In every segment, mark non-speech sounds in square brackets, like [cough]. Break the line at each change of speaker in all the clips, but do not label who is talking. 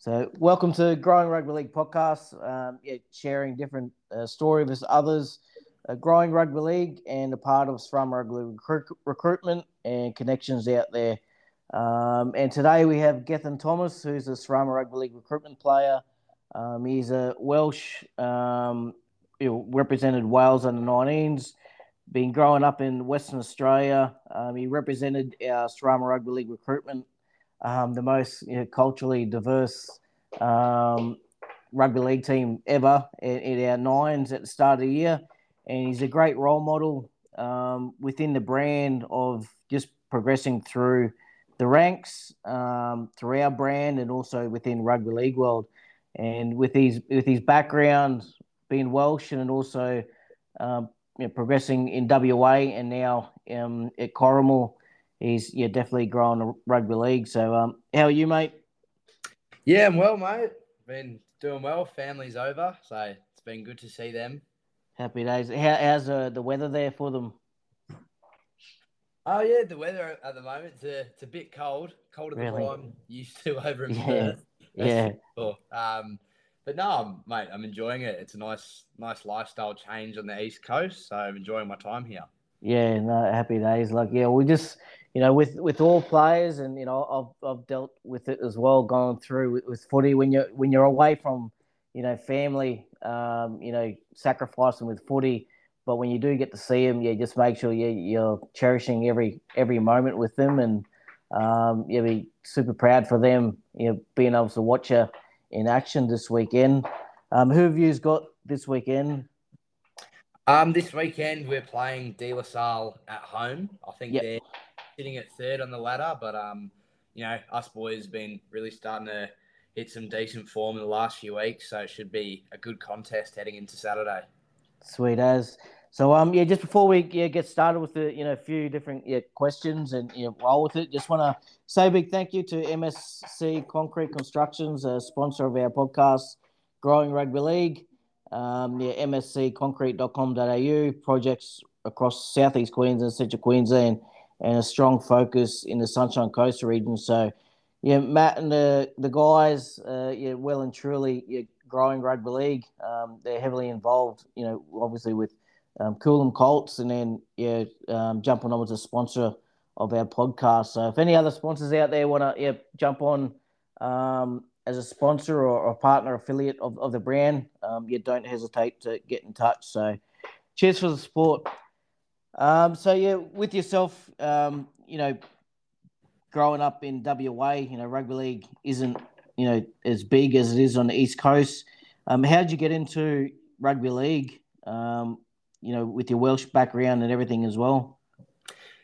So, welcome to Growing Rugby League podcast. Um, yeah, sharing different uh, story with others, uh, growing rugby league, and a part of Srama Rugby League recruit, recruitment and connections out there. Um, and today we have Gethin Thomas, who's a Srama Rugby League recruitment player. Um, he's a Welsh, um, you know, represented Wales under 19s, been growing up in Western Australia. Um, he represented our Rugby League recruitment um, the most you know, culturally diverse um, rugby league team ever in, in, our nines at the start of the year. And he's a great role model um, within the brand of just progressing through the ranks um, through our brand and also within rugby league world. And with his with his background being Welsh and also um, you know, progressing in WA and now um, at Corrimal he's yeah definitely growing rugby league. So um, how are you, mate?
Yeah, I'm well, mate. Been doing well. Family's over, so it's been good to see them.
Happy days. How, how's uh, the weather there for them?
Oh yeah, the weather at the moment it's a, it's a bit cold, colder really? than I'm used to [laughs] over in
yeah.
Perth.
yeah.
Um, but no, I'm, mate, I'm enjoying it. It's a nice, nice lifestyle change on the east coast, so I'm enjoying my time here.
Yeah, no, happy days. Like, yeah, we just you know, with with all players, and you know, I've I've dealt with it as well, going through with, with footy when you're when you're away from, you know, family, um, you know, sacrificing with footy. But when you do get to see them, yeah, just make sure you you're cherishing every every moment with them, and um, you'll be super proud for them, you know, being able to watch you in action this weekend. Um, who have you got this weekend?
Um, this weekend we're playing De La Salle at home. I think
yep.
they're sitting at third on the ladder, but um, you know, us boys been really starting to hit some decent form in the last few weeks, so it should be a good contest heading into Saturday.
Sweet as. So um yeah, just before we yeah, get started with the you know a few different yeah, questions and know, roll with it, just want to say a big thank you to MSC Concrete Constructions, a sponsor of our podcast, Growing Rugby League. Um, yeah, mscconcrete.com.au projects across southeast Queensland, central Queensland, and a strong focus in the Sunshine Coast region. So, yeah, Matt and the the guys, uh, yeah, well and truly, yeah, growing rugby league. Um, they're heavily involved, you know, obviously with um, Coolum Colts, and then yeah, um, jumping on as a sponsor of our podcast. So, if any other sponsors out there want to yeah jump on um, as a sponsor or, or partner affiliate of, of the brand, um, you don't hesitate to get in touch. So, cheers for the support. Um, so yeah, with yourself, um, you know, growing up in WA, you know, rugby league isn't you know as big as it is on the East Coast. Um, how did you get into rugby league? Um, you know, with your Welsh background and everything as well.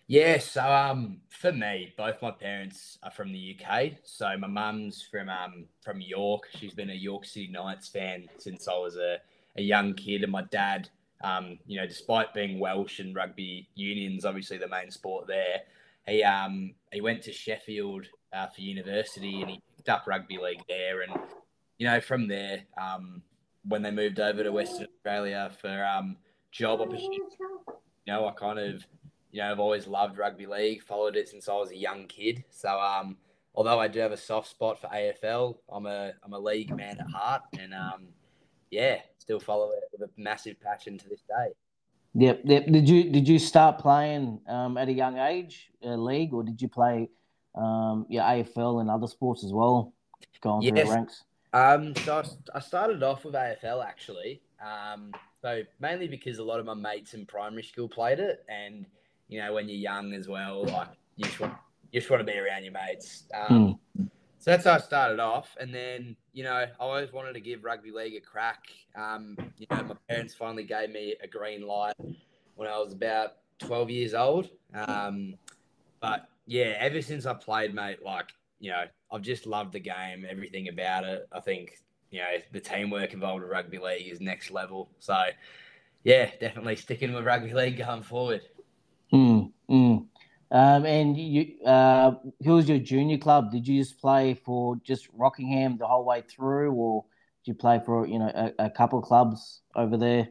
Yeah, so um, for me, both my parents are from the UK. So my mum's from um, from York. She's been a York City Knights fan since I was a, a young kid, and my dad um, you know, despite being Welsh and rugby union's obviously the main sport there, he um, he went to Sheffield uh, for university and he picked up rugby league there. And you know, from there, um, when they moved over to Western Australia for um, job opportunities, you know, I kind of, you know, I've always loved rugby league, followed it since I was a young kid. So, um, although I do have a soft spot for AFL, I'm a I'm a league man at heart, and um, yeah, still follow it with a massive passion to this day.
Yep. yep. Did you did you start playing um, at a young age, uh, league, or did you play um, yeah AFL and other sports as well, going yes. through the ranks?
Um, so I, I started off with AFL actually. Um, so mainly because a lot of my mates in primary school played it, and you know when you're young as well, like you just want you just want to be around your mates. Um, mm. So that's how I started off, and then you know I always wanted to give rugby league a crack. Um, you know, my parents finally gave me a green light when I was about twelve years old. Um, but yeah, ever since I played, mate, like you know, I've just loved the game, everything about it. I think you know the teamwork involved in rugby league is next level. So yeah, definitely sticking with rugby league going forward.
Um, and you, uh, who was your junior club? Did you just play for just Rockingham the whole way through, or did you play for you know a, a couple of clubs over there?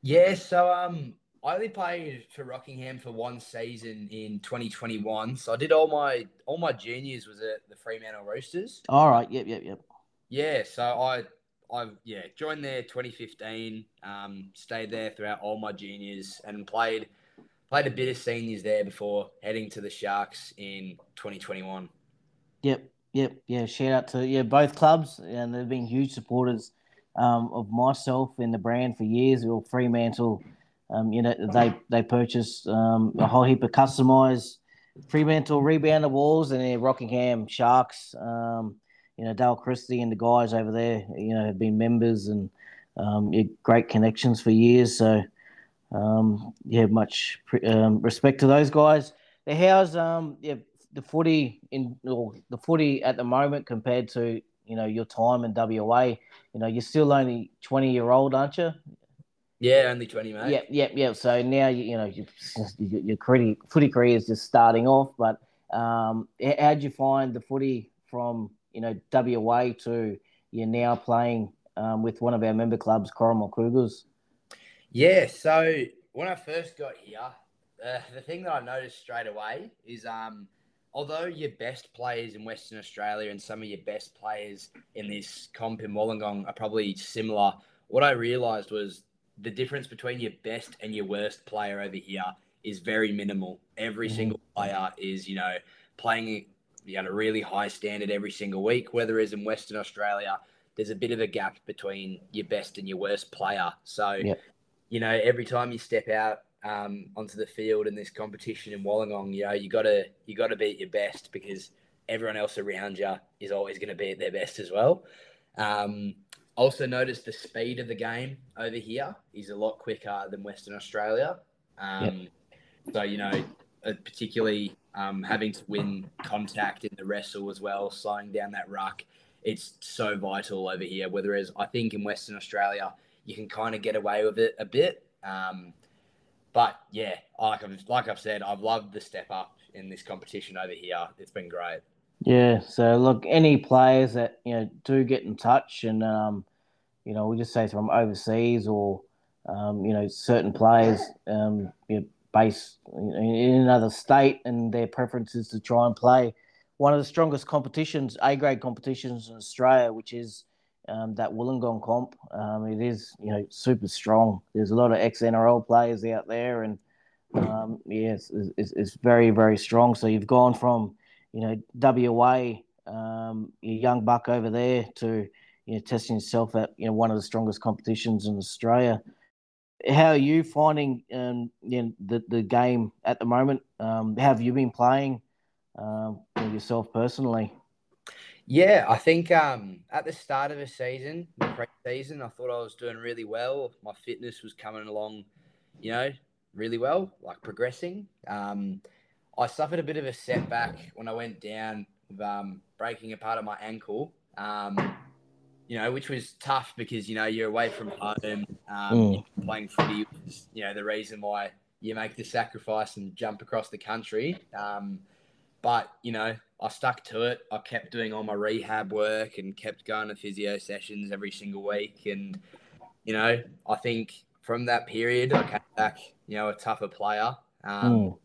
Yeah, so um, I only played for Rockingham for one season in 2021. So I did all my all my juniors was at the Fremantle Roosters.
All right. Yep. Yep. Yep.
Yeah, so I I yeah joined there 2015. Um, stayed there throughout all my juniors and played played a bit of seniors there before heading to the Sharks in 2021.
Yep, yep, yeah. Shout out to yeah both clubs, and they've been huge supporters um, of myself and the brand for years. Well, Fremantle, um, you know, they they purchased um, a whole heap of customized Fremantle rebounder walls, and their Rockingham Sharks. Um, you know, Dale Christie and the guys over there, you know, have been members and um, great connections for years. So, um, yeah, much um, respect to those guys. How's um, yeah, the footy in or the footy at the moment compared to you know your time in WA? You know, you're still only twenty year old, aren't you?
Yeah, only twenty, mate.
Yeah, yeah, yeah. So now you, you know you, your footy footy career is just starting off. But um, how do you find the footy from you know WA to you're now playing um, with one of our member clubs, Corrimal Cougars?
Yeah. So when I first got here, uh, the thing that I noticed straight away is um, although your best players in Western Australia and some of your best players in this comp in Wollongong are probably similar, what I realised was the difference between your best and your worst player over here is very minimal. Every mm-hmm. single player is, you know, playing at a really high standard every single week. Whether it's in Western Australia, there's a bit of a gap between your best and your worst player. So, yep. You know, every time you step out um, onto the field in this competition in Wollongong, you know, you gotta you gotta be at your best because everyone else around you is always going to be at their best as well. Um, also, notice the speed of the game over here is a lot quicker than Western Australia. Um, yep. So you know, uh, particularly um, having to win contact in the wrestle as well, slowing down that ruck. It's so vital over here. Whereas I think in Western Australia, you can kind of get away with it a bit. Um, but yeah, like I've, like I've said, I've loved the step up in this competition over here. It's been great.
Yeah. So look, any players that you know do get in touch, and um, you know, we just say from overseas or um, you know certain players um, you know, based in another state, and their preference is to try and play one of the strongest competitions, A grade competitions in Australia, which is um, that Wollongong comp. Um, it is, you know, super strong. There's a lot of ex NRL players out there, and um, yeah, it's, it's, it's, very, very strong. So you've gone from, you know, WA, um, your young buck over there, to you know, testing yourself at you know one of the strongest competitions in Australia. How are you finding um, you know, the the game at the moment? Um, have you been playing um, yourself personally?
Yeah, I think um, at the start of the season, the pre-season, I thought I was doing really well. My fitness was coming along, you know, really well, like progressing. Um, I suffered a bit of a setback when I went down with um, breaking a part of my ankle. Um, you know, which was tough because you know you're away from home, um, mm. playing footy. Was, you know, the reason why you make the sacrifice and jump across the country. Um, but you know, I stuck to it. I kept doing all my rehab work and kept going to physio sessions every single week. And, you know, I think from that period, I came back, you know, a tougher player. Um,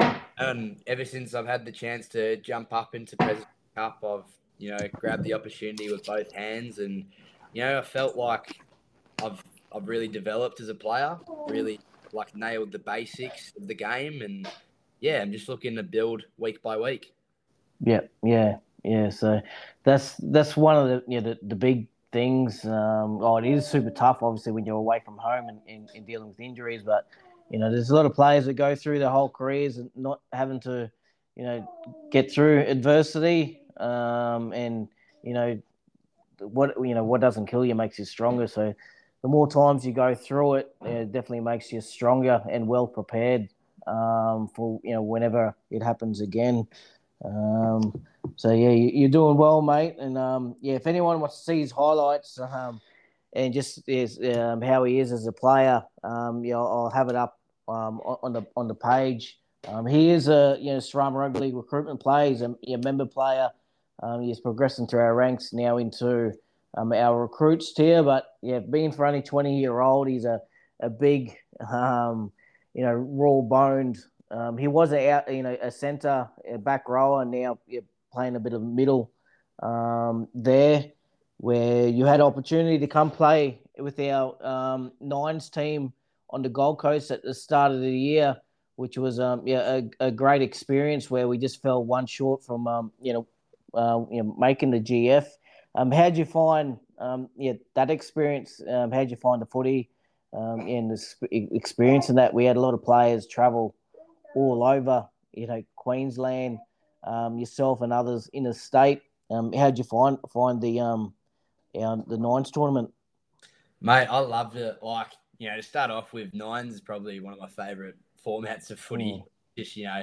mm. And ever since I've had the chance to jump up into President Cup, I've, you know, grabbed the opportunity with both hands. And, you know, I felt like I've, I've really developed as a player, really like nailed the basics of the game. And, yeah, I'm just looking to build week by week.
Yeah, yeah, yeah. So that's that's one of the you know, the, the big things. Um, oh, it is super tough, obviously, when you're away from home and, and, and, dealing with injuries. But you know, there's a lot of players that go through their whole careers and not having to, you know, get through adversity. Um, and you know, what you know, what doesn't kill you makes you stronger. So the more times you go through it, it definitely makes you stronger and well prepared um, for you know whenever it happens again. Um, so yeah, you, are doing well, mate. And um, yeah, if anyone wants to see his highlights um, and just is um, how he is as a player, um, yeah, I'll have it up um, on the on the page. Um, he is a you know Srama Rugby League recruitment player. He's a, a member player. Um, he's progressing through our ranks now into um, our recruits tier. But yeah, being for only twenty year old, he's a a big um, you know raw boned um, he was a out, you know, a centre, a back rower, now you're playing a bit of middle um, there. where you had opportunity to come play with our um, nines team on the Gold Coast at the start of the year, which was um, yeah a, a great experience where we just fell one short from um, you know uh, you know making the GF. Um, how'd you find um, yeah that experience? How'd you find the footy um, and in that? We had a lot of players travel all over, you know, Queensland, um, yourself and others in the state. Um, how'd you find find the um, um the nines tournament?
Mate, I loved it. Like you know, to start off with, nines is probably one of my favourite formats of footy. Mm. Just you know,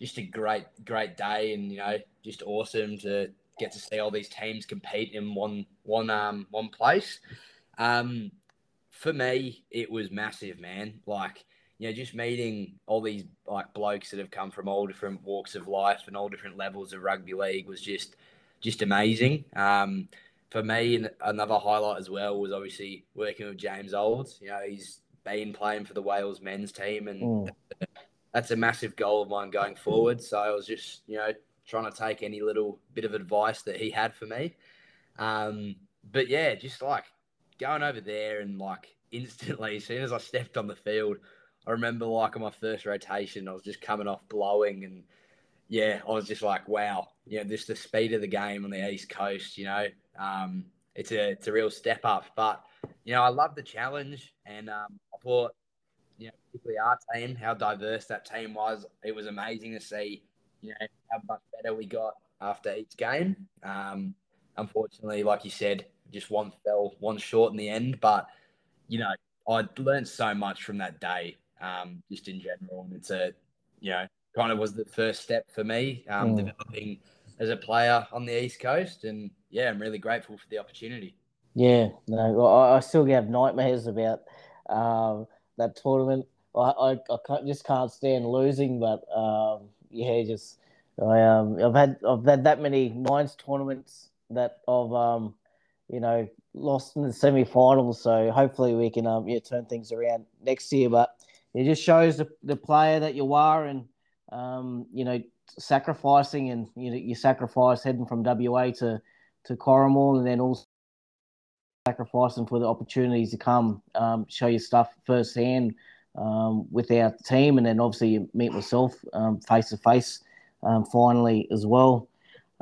just a great great day, and you know, just awesome to get to see all these teams compete in one one um one place. Um, for me, it was massive, man. Like you know, just meeting all these like blokes that have come from all different walks of life and all different levels of rugby league was just just amazing. Um, for me, another highlight as well was obviously working with James Olds. You know, he's been playing for the Wales men's team, and mm. that's a massive goal of mine going forward. So I was just, you know, trying to take any little bit of advice that he had for me. Um, but yeah, just like going over there and like instantly, [laughs] as soon as I stepped on the field, I remember like on my first rotation, I was just coming off blowing and yeah, I was just like, wow, you know, just the speed of the game on the East Coast, you know, um, it's a it's a real step up. But you know, I love the challenge, and um, I thought, you know, particularly our team, how diverse that team was. It was amazing to see, you know, how much better we got after each game. Um, unfortunately, like you said, just one fell one short in the end. But you know, I learned so much from that day, um, just in general, and it's a, you know, kind of was the first step for me um, mm. developing as a player on the East Coast, and yeah, I'm really grateful for the opportunity.
Yeah, no, I, I still have nightmares about um, that tournament. I, I, I can't, just can't stand losing, but um, yeah, just I um I've had I've had that many nines tournaments that I've um you know lost in the semi-finals. So hopefully we can um yeah turn things around next year. But it just shows the, the player that you are, and um you know sacrificing and you know you sacrifice heading from WA to to Corrimal, and then also sacrificing for the opportunities to come, um, show your stuff firsthand um, with our team, and then obviously you meet myself face to face finally as well.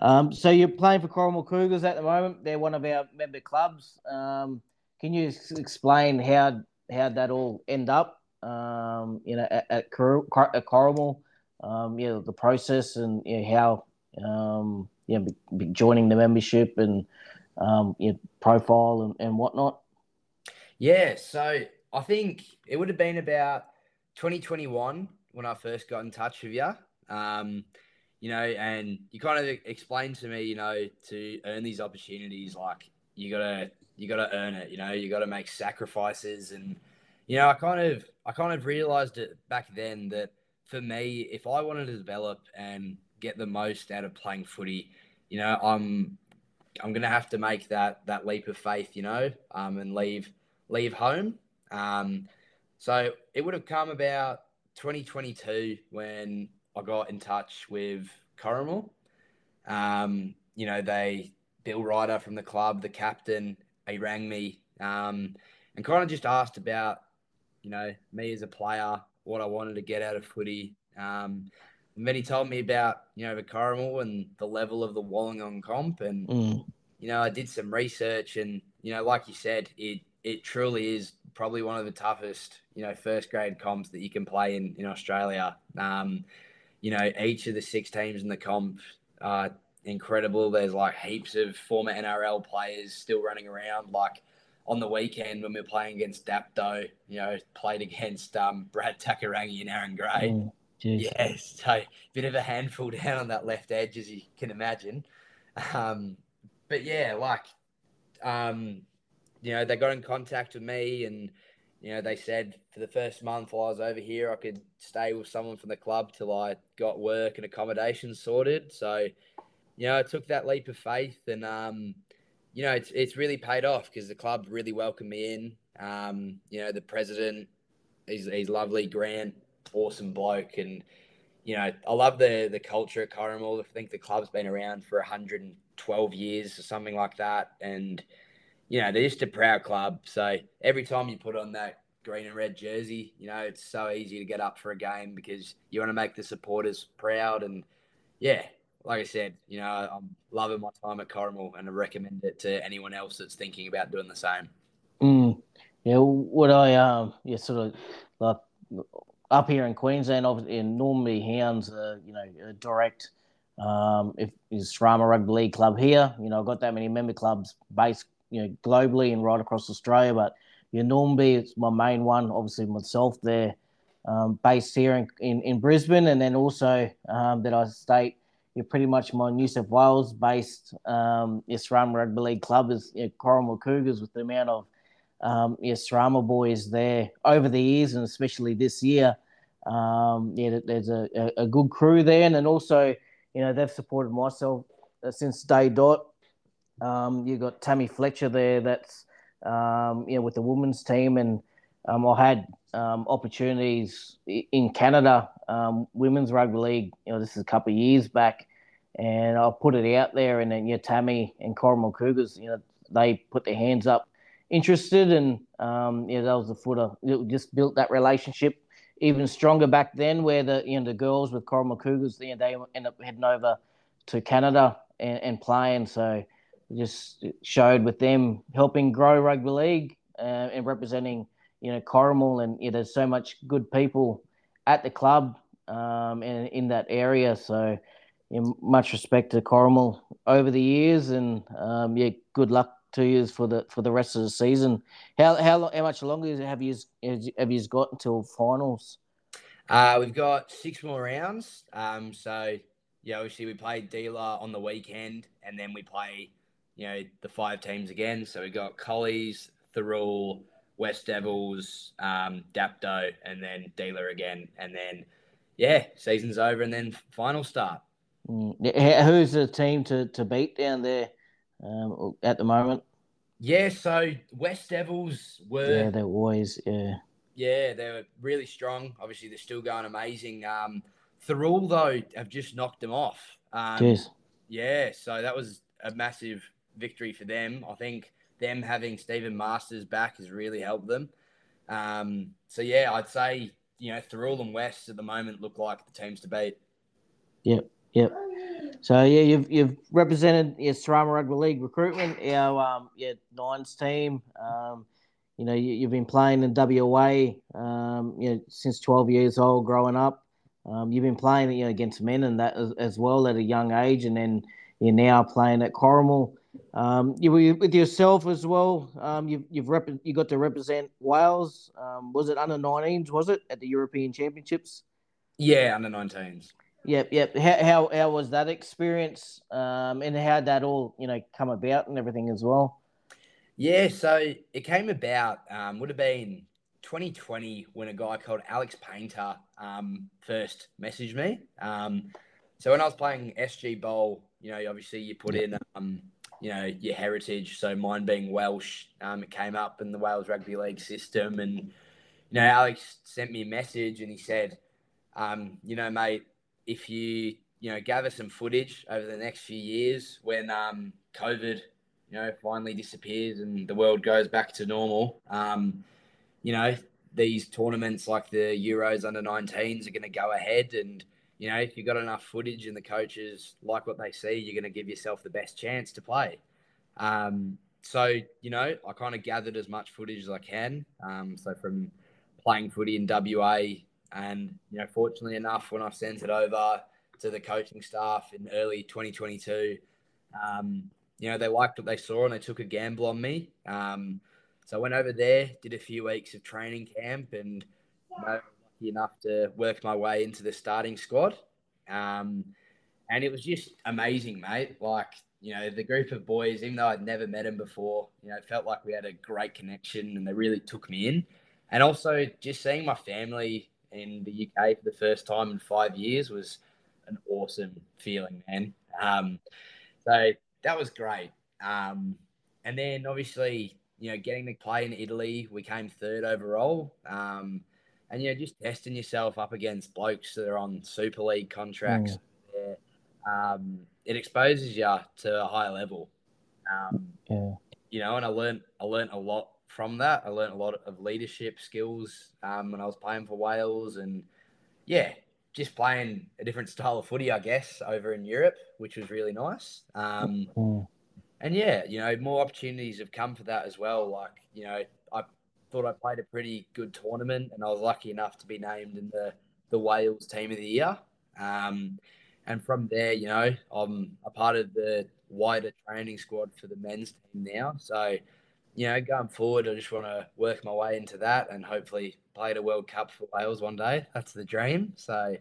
Um, so you're playing for Corrimal Cougars at the moment. They're one of our member clubs. Um, can you explain how how that all end up? Um, you know, at, at, at um, you know, the process and you know, how um, you know, be, be joining the membership and um, your profile and, and whatnot?
Yeah, so I think it would have been about 2021 when I first got in touch with you. Um, you know, and you kind of explained to me, you know, to earn these opportunities, like you gotta you gotta earn it. You know, you gotta make sacrifices, and you know, I kind of I kind of realized it back then that for me, if I wanted to develop and get the most out of playing footy, you know, I'm I'm gonna have to make that that leap of faith, you know, um, and leave leave home. Um, so it would have come about 2022 when I got in touch with Corrimal. Um, you know, they Bill Ryder from the club, the captain, he rang me um, and kind of just asked about, you know, me as a player, what I wanted to get out of footy. Um, and then he told me about, you know, the Corrimal and the level of the Wollongong comp. And, mm. you know, I did some research and, you know, like you said, it, it truly is probably one of the toughest, you know, first grade comps that you can play in, in Australia. Um, you know, each of the six teams in the comp are incredible. There's like heaps of former NRL players still running around. Like on the weekend when we are playing against Dapto, you know, played against um, Brad Takairangi and Aaron Gray. Mm. Jeez. Yes, so a bit of a handful [laughs] down on that left edge, as you can imagine. Um, but yeah, like, um, you know, they got in contact with me, and you know, they said for the first month while I was over here, I could stay with someone from the club till I got work and accommodation sorted. So, you know, I took that leap of faith, and um, you know, it's it's really paid off because the club really welcomed me in. Um, you know, the president, he's he's lovely, Grant awesome bloke, and you know I love the the culture at Corrimal. I think the club's been around for 112 years or something like that. And, you know, they're just a proud club. So every time you put on that green and red jersey, you know, it's so easy to get up for a game because you want to make the supporters proud. And yeah, like I said, you know, I'm loving my time at Corrimal and I recommend it to anyone else that's thinking about doing the same.
Mm. Yeah, what I um yeah sort of like up here in Queensland, obviously, and Normanby Hounds, uh, you know, direct. Um, if is Rama Rugby League club here, you know, I've got that many member clubs based, you know, globally and right across Australia. But your Normanby is my main one. Obviously, myself there, um, based here in, in, in, Brisbane, and then also um, that I state you're pretty much my New South Wales based um, Rugby League club is you know, Corrimal Cougars with the amount of um, Rama boys there over the years, and especially this year. Um, yeah, there's a, a, a, good crew there, and then also, you know, they've supported myself uh, since day dot. Um, you got Tammy Fletcher there, that's um, you know with the women's team, and um, I had um, opportunities in Canada, um, women's rugby league. You know, this is a couple of years back, and I put it out there, and then yeah, Tammy and Corrimal Cougars, you know, they put their hands up interested, and um, yeah, that was the footer. It just built that relationship even stronger back then, where the you know the girls with Corrimal Cougars, you know, they end up heading over to Canada and, and playing. So just showed with them helping grow rugby league uh, and representing you know Corrimal, and you know, there's so much good people at the club um, and in that area. So. You know, much respect to Corrimal over the years, and um, yeah, good luck to you for the for the rest of the season. How how how much longer have you have you got until finals?
Uh, we've got six more rounds. Um, so yeah, obviously we played Dealer on the weekend, and then we play, you know, the five teams again. So we got Collies, Thirroul, West Devils, um, Dapto, and then Dealer again, and then yeah, season's over, and then final start.
Mm. Who's the team to, to beat down there? um, at the moment.
Yeah, so West Devils were.
Yeah, they're always yeah.
Yeah, they were really strong. Obviously, they're still going amazing. Um, though have just knocked them off. Um,
Cheers.
Yeah, so that was a massive victory for them. I think them having Stephen Masters back has really helped them. Um, so yeah, I'd say you know Thirroul and West at the moment look like the teams to beat.
Yep, yep. So yeah, you've you've represented your Srama Rugby League recruitment, our um, yeah nines team. Um, you know, you, have been playing in WA, um, you know, since 12 years old, growing up. Um, you've been playing, you know, against men and that as, as, well at a young age, and then you're now playing at Corrimal. Um, you were with yourself as well. Um, you've you've rep- you got to represent Wales. Um, was it under 19s? Was it at the European Championships?
Yeah, under 19s.
Yep, yep. How, how, how was that experience, um, and how that all you know come about and everything as well?
Yeah, so it came about um, would have been 2020 when a guy called Alex Painter um, first messaged me. Um, so when I was playing SG Ball, you know, obviously you put in, um, you know, your heritage. So mine being Welsh, um, it came up in the Wales Rugby League system, and you know, Alex sent me a message and he said, um, you know, mate, if you you know gather some footage over the next few years when um, COVID you know finally disappears and the world goes back to normal, um, you know these tournaments like the Euros under 19s are going to go ahead and you know if you've got enough footage and the coaches like what they see, you're going to give yourself the best chance to play. Um, so you know I kind of gathered as much footage as I can. Um, so from playing footy in WA and you know, fortunately enough, when I sent it over to the coaching staff in early 2022, um, you know, they liked what they saw and they took a gamble on me. Um, so I went over there, did a few weeks of training camp, and you know, lucky enough to work my way into the starting squad. Um, and it was just amazing, mate. Like, you know, the group of boys, even though I'd never met them before, you know, it felt like we had a great connection and they really took me in. And also just seeing my family in the UK for the first time in five years was an awesome feeling, man. Um, so that was great. Um, and then obviously, you know, getting to play in Italy, we came third overall. Um, and you know, just testing yourself up against blokes that are on Super League contracts. Mm. Um, it exposes you to a high level. Um,
yeah.
You know, and I learned I learned a lot from that. I learned a lot of leadership skills um, when I was playing for Wales, and yeah, just playing a different style of footy, I guess, over in Europe, which was really nice. Um,
Mm.
and yeah, you know, more opportunities have come for that as well. Like, you know, thought I played a pretty good tournament, and I was lucky enough to be named in the the Wales Team of the Year. Um, and from there, you know, I'm a part of the wider training squad for the men's team now. So, you know, going forward, I just want to work my way into that and hopefully play a World Cup for Wales one day. That's the dream. So,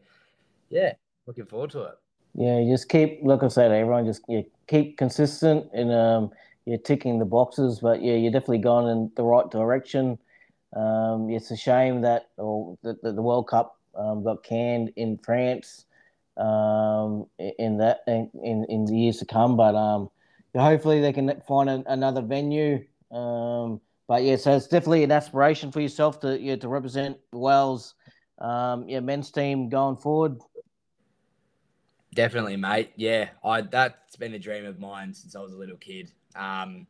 yeah, looking forward to it.
Yeah, just keep, like I said, everyone just yeah, keep consistent and um, you're ticking the boxes. But yeah, you're definitely going in the right direction. Um, it's a shame that or that, that the World Cup um, got canned in France um, in that in, in the years to come. But um, hopefully they can find an, another venue. Um, but yeah, so it's definitely an aspiration for yourself to yeah, to represent Wales, um, yeah, men's team going forward.
Definitely, mate. Yeah, I that's been a dream of mine since I was a little kid. Um,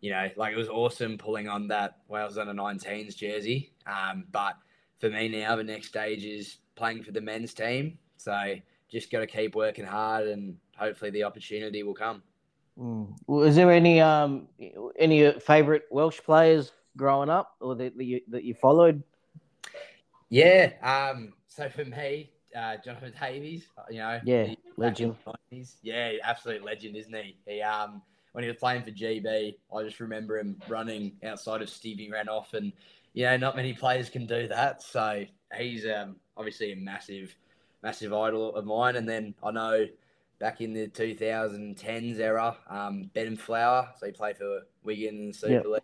you know, like it was awesome pulling on that Wales under 19s jersey. Um, but for me now, the next stage is playing for the men's team. So just got to keep working hard, and hopefully the opportunity will come.
Mm. Well, is there any um any favorite Welsh players growing up, or that, that you that you followed?
Yeah. Um. So for me, uh, Jonathan Davies, you know,
yeah, legend.
Yeah, absolute legend, isn't he? He um when he was playing for GB, I just remember him running outside of Stevie Renouf, and you know, not many players can do that. So he's um obviously a massive, massive idol of mine. And then I know back in the 2010s era, um, Ben Flower, so he played for Wigan in the Super yep. League.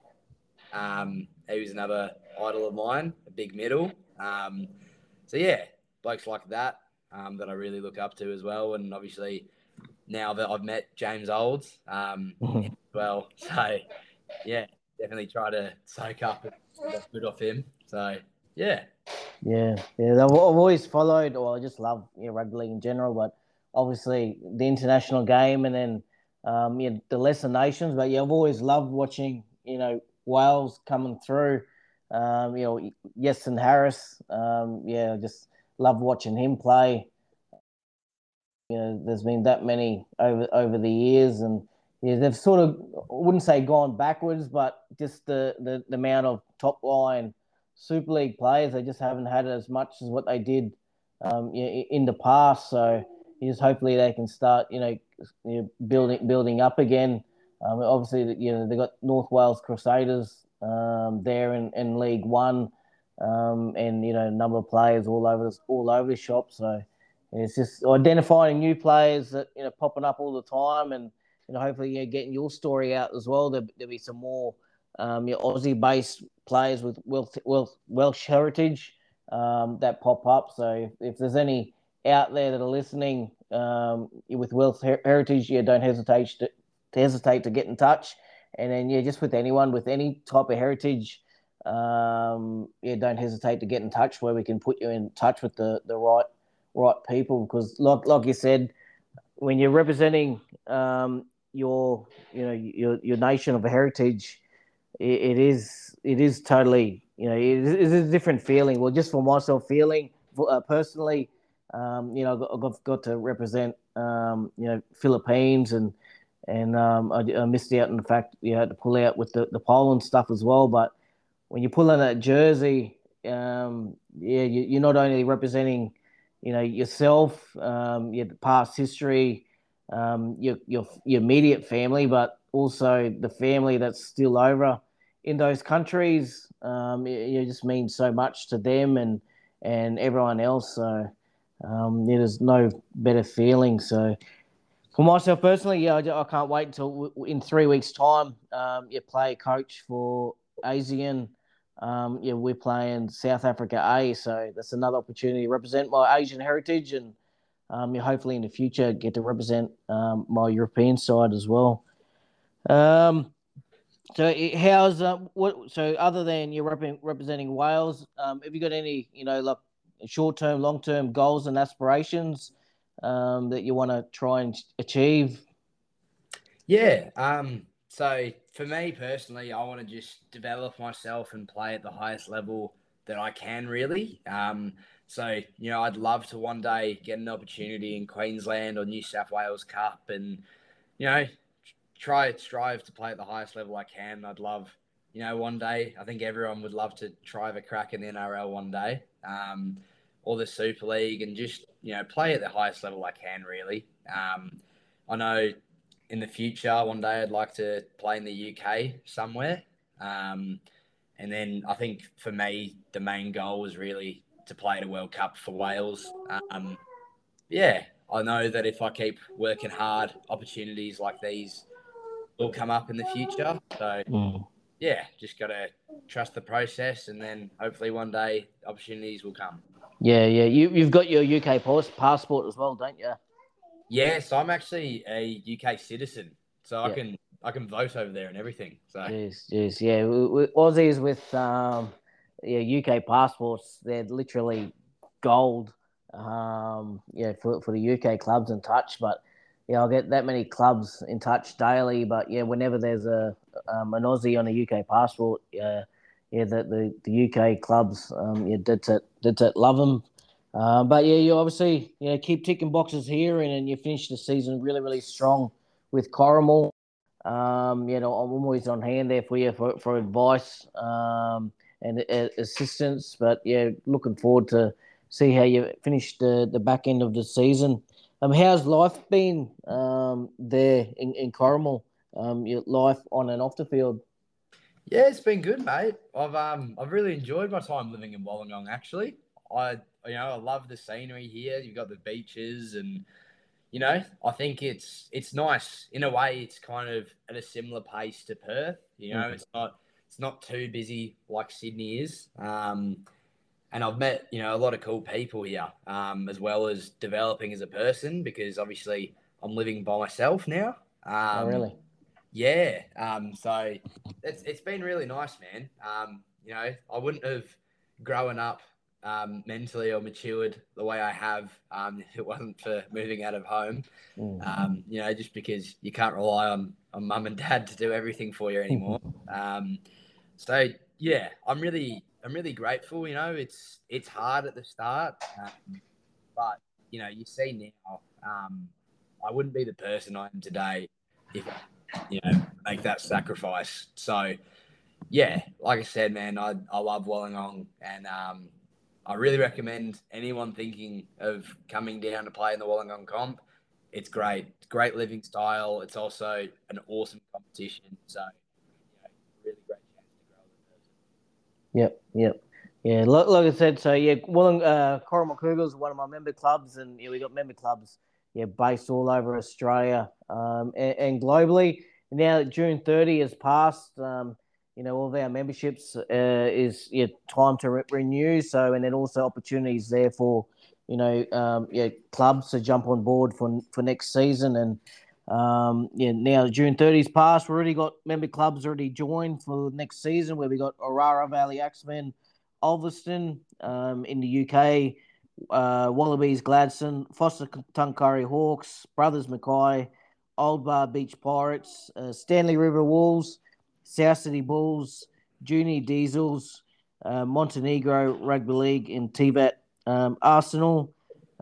Um, he was another idol of mine, a big middle. Um, so yeah, blokes like that um, that I really look up to as well. And obviously now that I've met James Olds um, [laughs] as well, so yeah, definitely try to soak up a bit off him. So yeah.
Yeah, yeah. I've always followed, or I just love you know, rugby league in general, but obviously the international game and then um, yeah, the lesser nations. But yeah, I've always loved watching you know Wales coming through. Um, you know, Iestyn Harris. Um, yeah, I just love watching him play. You know, there's been that many over over the years, and yeah, they've sort of I wouldn't say gone backwards, but just the the, the amount of top line Super League players. They just haven't had as much as what they did um, in the past. So just hopefully they can start, you know, you know building building up again. Um, obviously, you know they got North Wales Crusaders um, there in, in League One, um, and you know a number of players all over all over the shop. So it's just identifying new players that you know popping up all the time, and you know hopefully you know, getting your story out as well. There, will be some more um, your Aussie-based players with Welsh, Welsh, Welsh heritage um, that pop up. So if, if, there's any out there that are listening um, with Welsh heritage, yeah, don't hesitate to, to, hesitate to get in touch. And then yeah, just with anyone with any type of heritage, um, yeah, don't hesitate to get in touch where we can put you in touch with the the right right people because like like you said, when you're representing um, your you know your your nation of heritage it, it is it is totally you know it is, a different feeling. Well, just for myself, feeling uh, personally, um, you know, I got, got to represent um, you know Philippines and and um, I, I, missed out on the fact you had to pull out with the, the Poland stuff as well. But when you pull on that jersey, um, yeah, you, are not only representing you know yourself, um, your past history, um, your your your immediate family, but also the family that's still over in those countries. Um, it, it, just means so much to them and and everyone else. So um, yeah, there's no better feeling. So for myself personally, yeah, I, I can't wait until in three weeks' time. Um, you play coach for ASEAN. Um, yeah, we're playing South Africa A, so that's another opportunity to represent my Asian heritage and um, yeah, hopefully in the future get to represent um, my European side as well. Um, so how's uh, what? So other than you're rep- representing Wales, um, have you got any you know like short term, long term goals and aspirations um, that you want to try and achieve?
Yeah. Um, so for me personally, I want to just develop myself and play at the highest level that I can, really. Um, so you know, I'd love to one day get an opportunity in Queensland or New South Wales Cup, and you know, try strive to play at the highest level I can. I'd love, you know, one day. I think everyone would love to try the crack in the NRL one day, um, or the Super League, and just you know, play at the highest level I can. Really, um, I know in the future, one day I'd like to play in the UK somewhere. Um, and then I think for me, the main goal was really to play at a World Cup for Wales. Um, yeah, I know that if I keep working hard, opportunities like these will come up in the future. So, mm. yeah, just got to trust the process and then hopefully one day opportunities will come.
Yeah, yeah. You, you've got your UK passport as well, don't you?
Yes, I'm actually a UK citizen, so yeah. I can I can vote over there and everything. So
yes, yes, yeah. Aussies with um, yeah UK passports, they're literally gold. Um, yeah, for for the UK clubs in touch, but yeah, I'll get that many clubs in touch daily. But yeah, whenever there's a um, an Aussie on a UK passport, yeah, yeah, the the, the UK clubs, um, yeah, that's it, that's it, love them. Uh, but yeah, you obviously you know keep ticking boxes here, and, and you finish the season really, really strong with Corrimal. Um, you know, I'm always on hand there for you for, for advice um, and uh, assistance. But yeah, looking forward to see how you finish the, the back end of the season. Um, how's life been um, there in, in Corrimal? Um, your life on and off the field?
Yeah, it's been good, mate. I've um I've really enjoyed my time living in Wollongong. Actually, I you know, I love the scenery here. You've got the beaches and you know, I think it's it's nice in a way. It's kind of at a similar pace to Perth. You know, mm-hmm. it's not it's not too busy like Sydney is. Um, and I've met you know a lot of cool people here, um, as well as developing as a person because obviously I'm living by myself now.
Oh, um, oh, really?
Yeah. Um, so it's it's been really nice, man. Um, you know, I wouldn't have grown up um, mentally or matured the way I have um, if [laughs] it wasn't for moving out of home. Mm. Um, you know, just because you can't rely on, on mum and dad to do everything for you anymore. [laughs] Um, so yeah, I'm really I'm really grateful. You know, it's it's hard at the start, um, but you know, you see now, um, I wouldn't be the person I am today if you know make that sacrifice. So yeah, like I said, man, I I love Wollongong and um, I really recommend anyone thinking of coming down to play in the Wollongong comp. It's great. Great living style. It's also an awesome competition. So, really great chance to grow.
Yep, yep. Yeah, like, like I said, so yeah, Wollong, uh, Corrimal Cougars one of my member clubs, and yeah, we got member clubs, yeah, based all over Australia um, and, and globally. Now that June 30 has passed. Um, you know, all of our memberships uh, is yeah, time to re- renew. So, and then also opportunities there for, you know, um, yeah, clubs to jump on board for for next season. And um, yeah, now June 30's passed. We've already got member clubs already joined for next season, where we got Orara Valley Axemen, Ulverston um, in the UK, uh, Wallabies Gladstone, Forster Tuncurry Hawks, Brothers Mackay, Old Bar Beach Pirates, uh, Stanley River Wolves. South City Bulls, Junior Diesels, uh, Montenegro Rugby League, and Tivat um, Arsenal.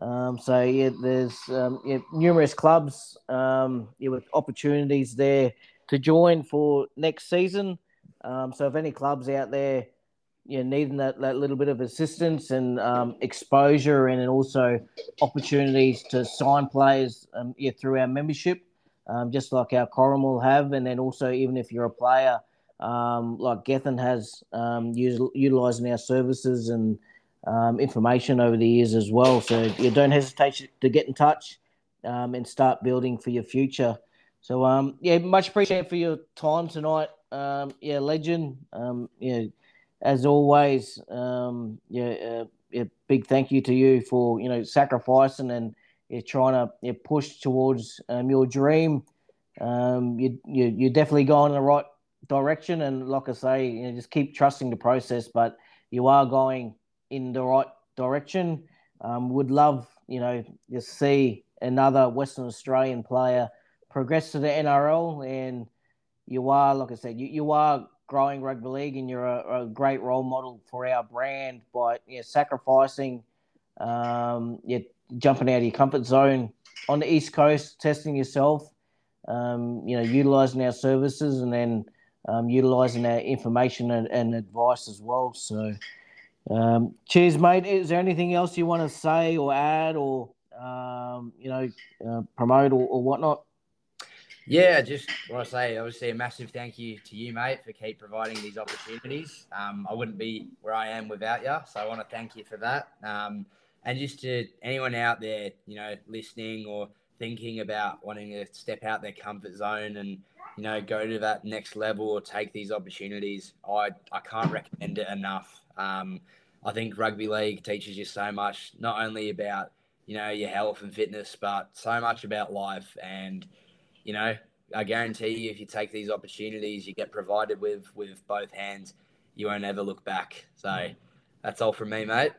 Um, so yeah, there's um, yeah, numerous clubs um, yeah, with opportunities there to join for next season. Um, so if any clubs out there, you know, needing that, that little bit of assistance and um, exposure, and also opportunities to sign players um, yeah, through our membership, um, just like our Corrimal have. And then also, even if you're a player, um, like Gethin has um, utilizing our services and um, information over the years as well. So you don't hesitate to get in touch um, and start building for your future. So um, yeah, much appreciated for your time tonight. Um, yeah, legend. Yeah, as always. Yeah, uh, yeah, big thank you to you for you know sacrificing and you're trying to you push towards um, your dream, um, you, you, you're definitely going in the right direction. And like I say, you know, just keep trusting the process, but you are going in the right direction. um, would love you know to see another Western Australian player progress to the NRL, and you are, like I said, you, you are growing rugby league, and you're a, a great role model for our brand by you know, sacrificing, um, you jumping out of your comfort zone on the East Coast, testing yourself, um, you know, utilizing our services, and then um, utilizing our information and, and, advice as well. So, um, cheers, mate. Is there anything else you want to say or add, or um, you know, uh, promote or, or whatnot?
Yeah, just want to say, obviously, a massive thank you to you, mate, for keep providing these opportunities. Um, I wouldn't be where I am without you, so I want to thank you for that. Um, and just to anyone out there, you know, listening or thinking about wanting to step out their comfort zone and you know go to that next level or take these opportunities, I I can't recommend it enough. Um, I think rugby league teaches you so much, not only about you know your health and fitness, but so much about life and you know, I guarantee you, if you take these opportunities, you get provided with with both hands, you won't ever look back. So that's all from me, mate.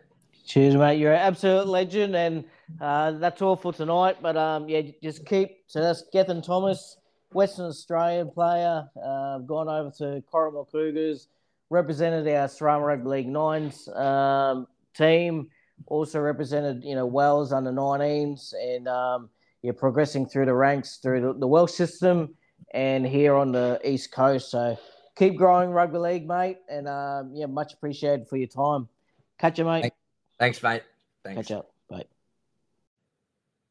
Cheers, mate. You're an absolute legend, and uh, that's all for tonight. But um, yeah, just keep. So that's Gethin Thomas, Western Australian player, uh, gone over to Corrimal Cougars, represented our Srama Rugby League Nines um, team, also represented you know Wales under 19s, and um, you're progressing through the ranks through the, the Welsh system and here on the East Coast. So keep growing rugby league, mate. And um, yeah, much appreciated for your time. Catch you, mate.
Thanks, mate. Thanks.
Catch up.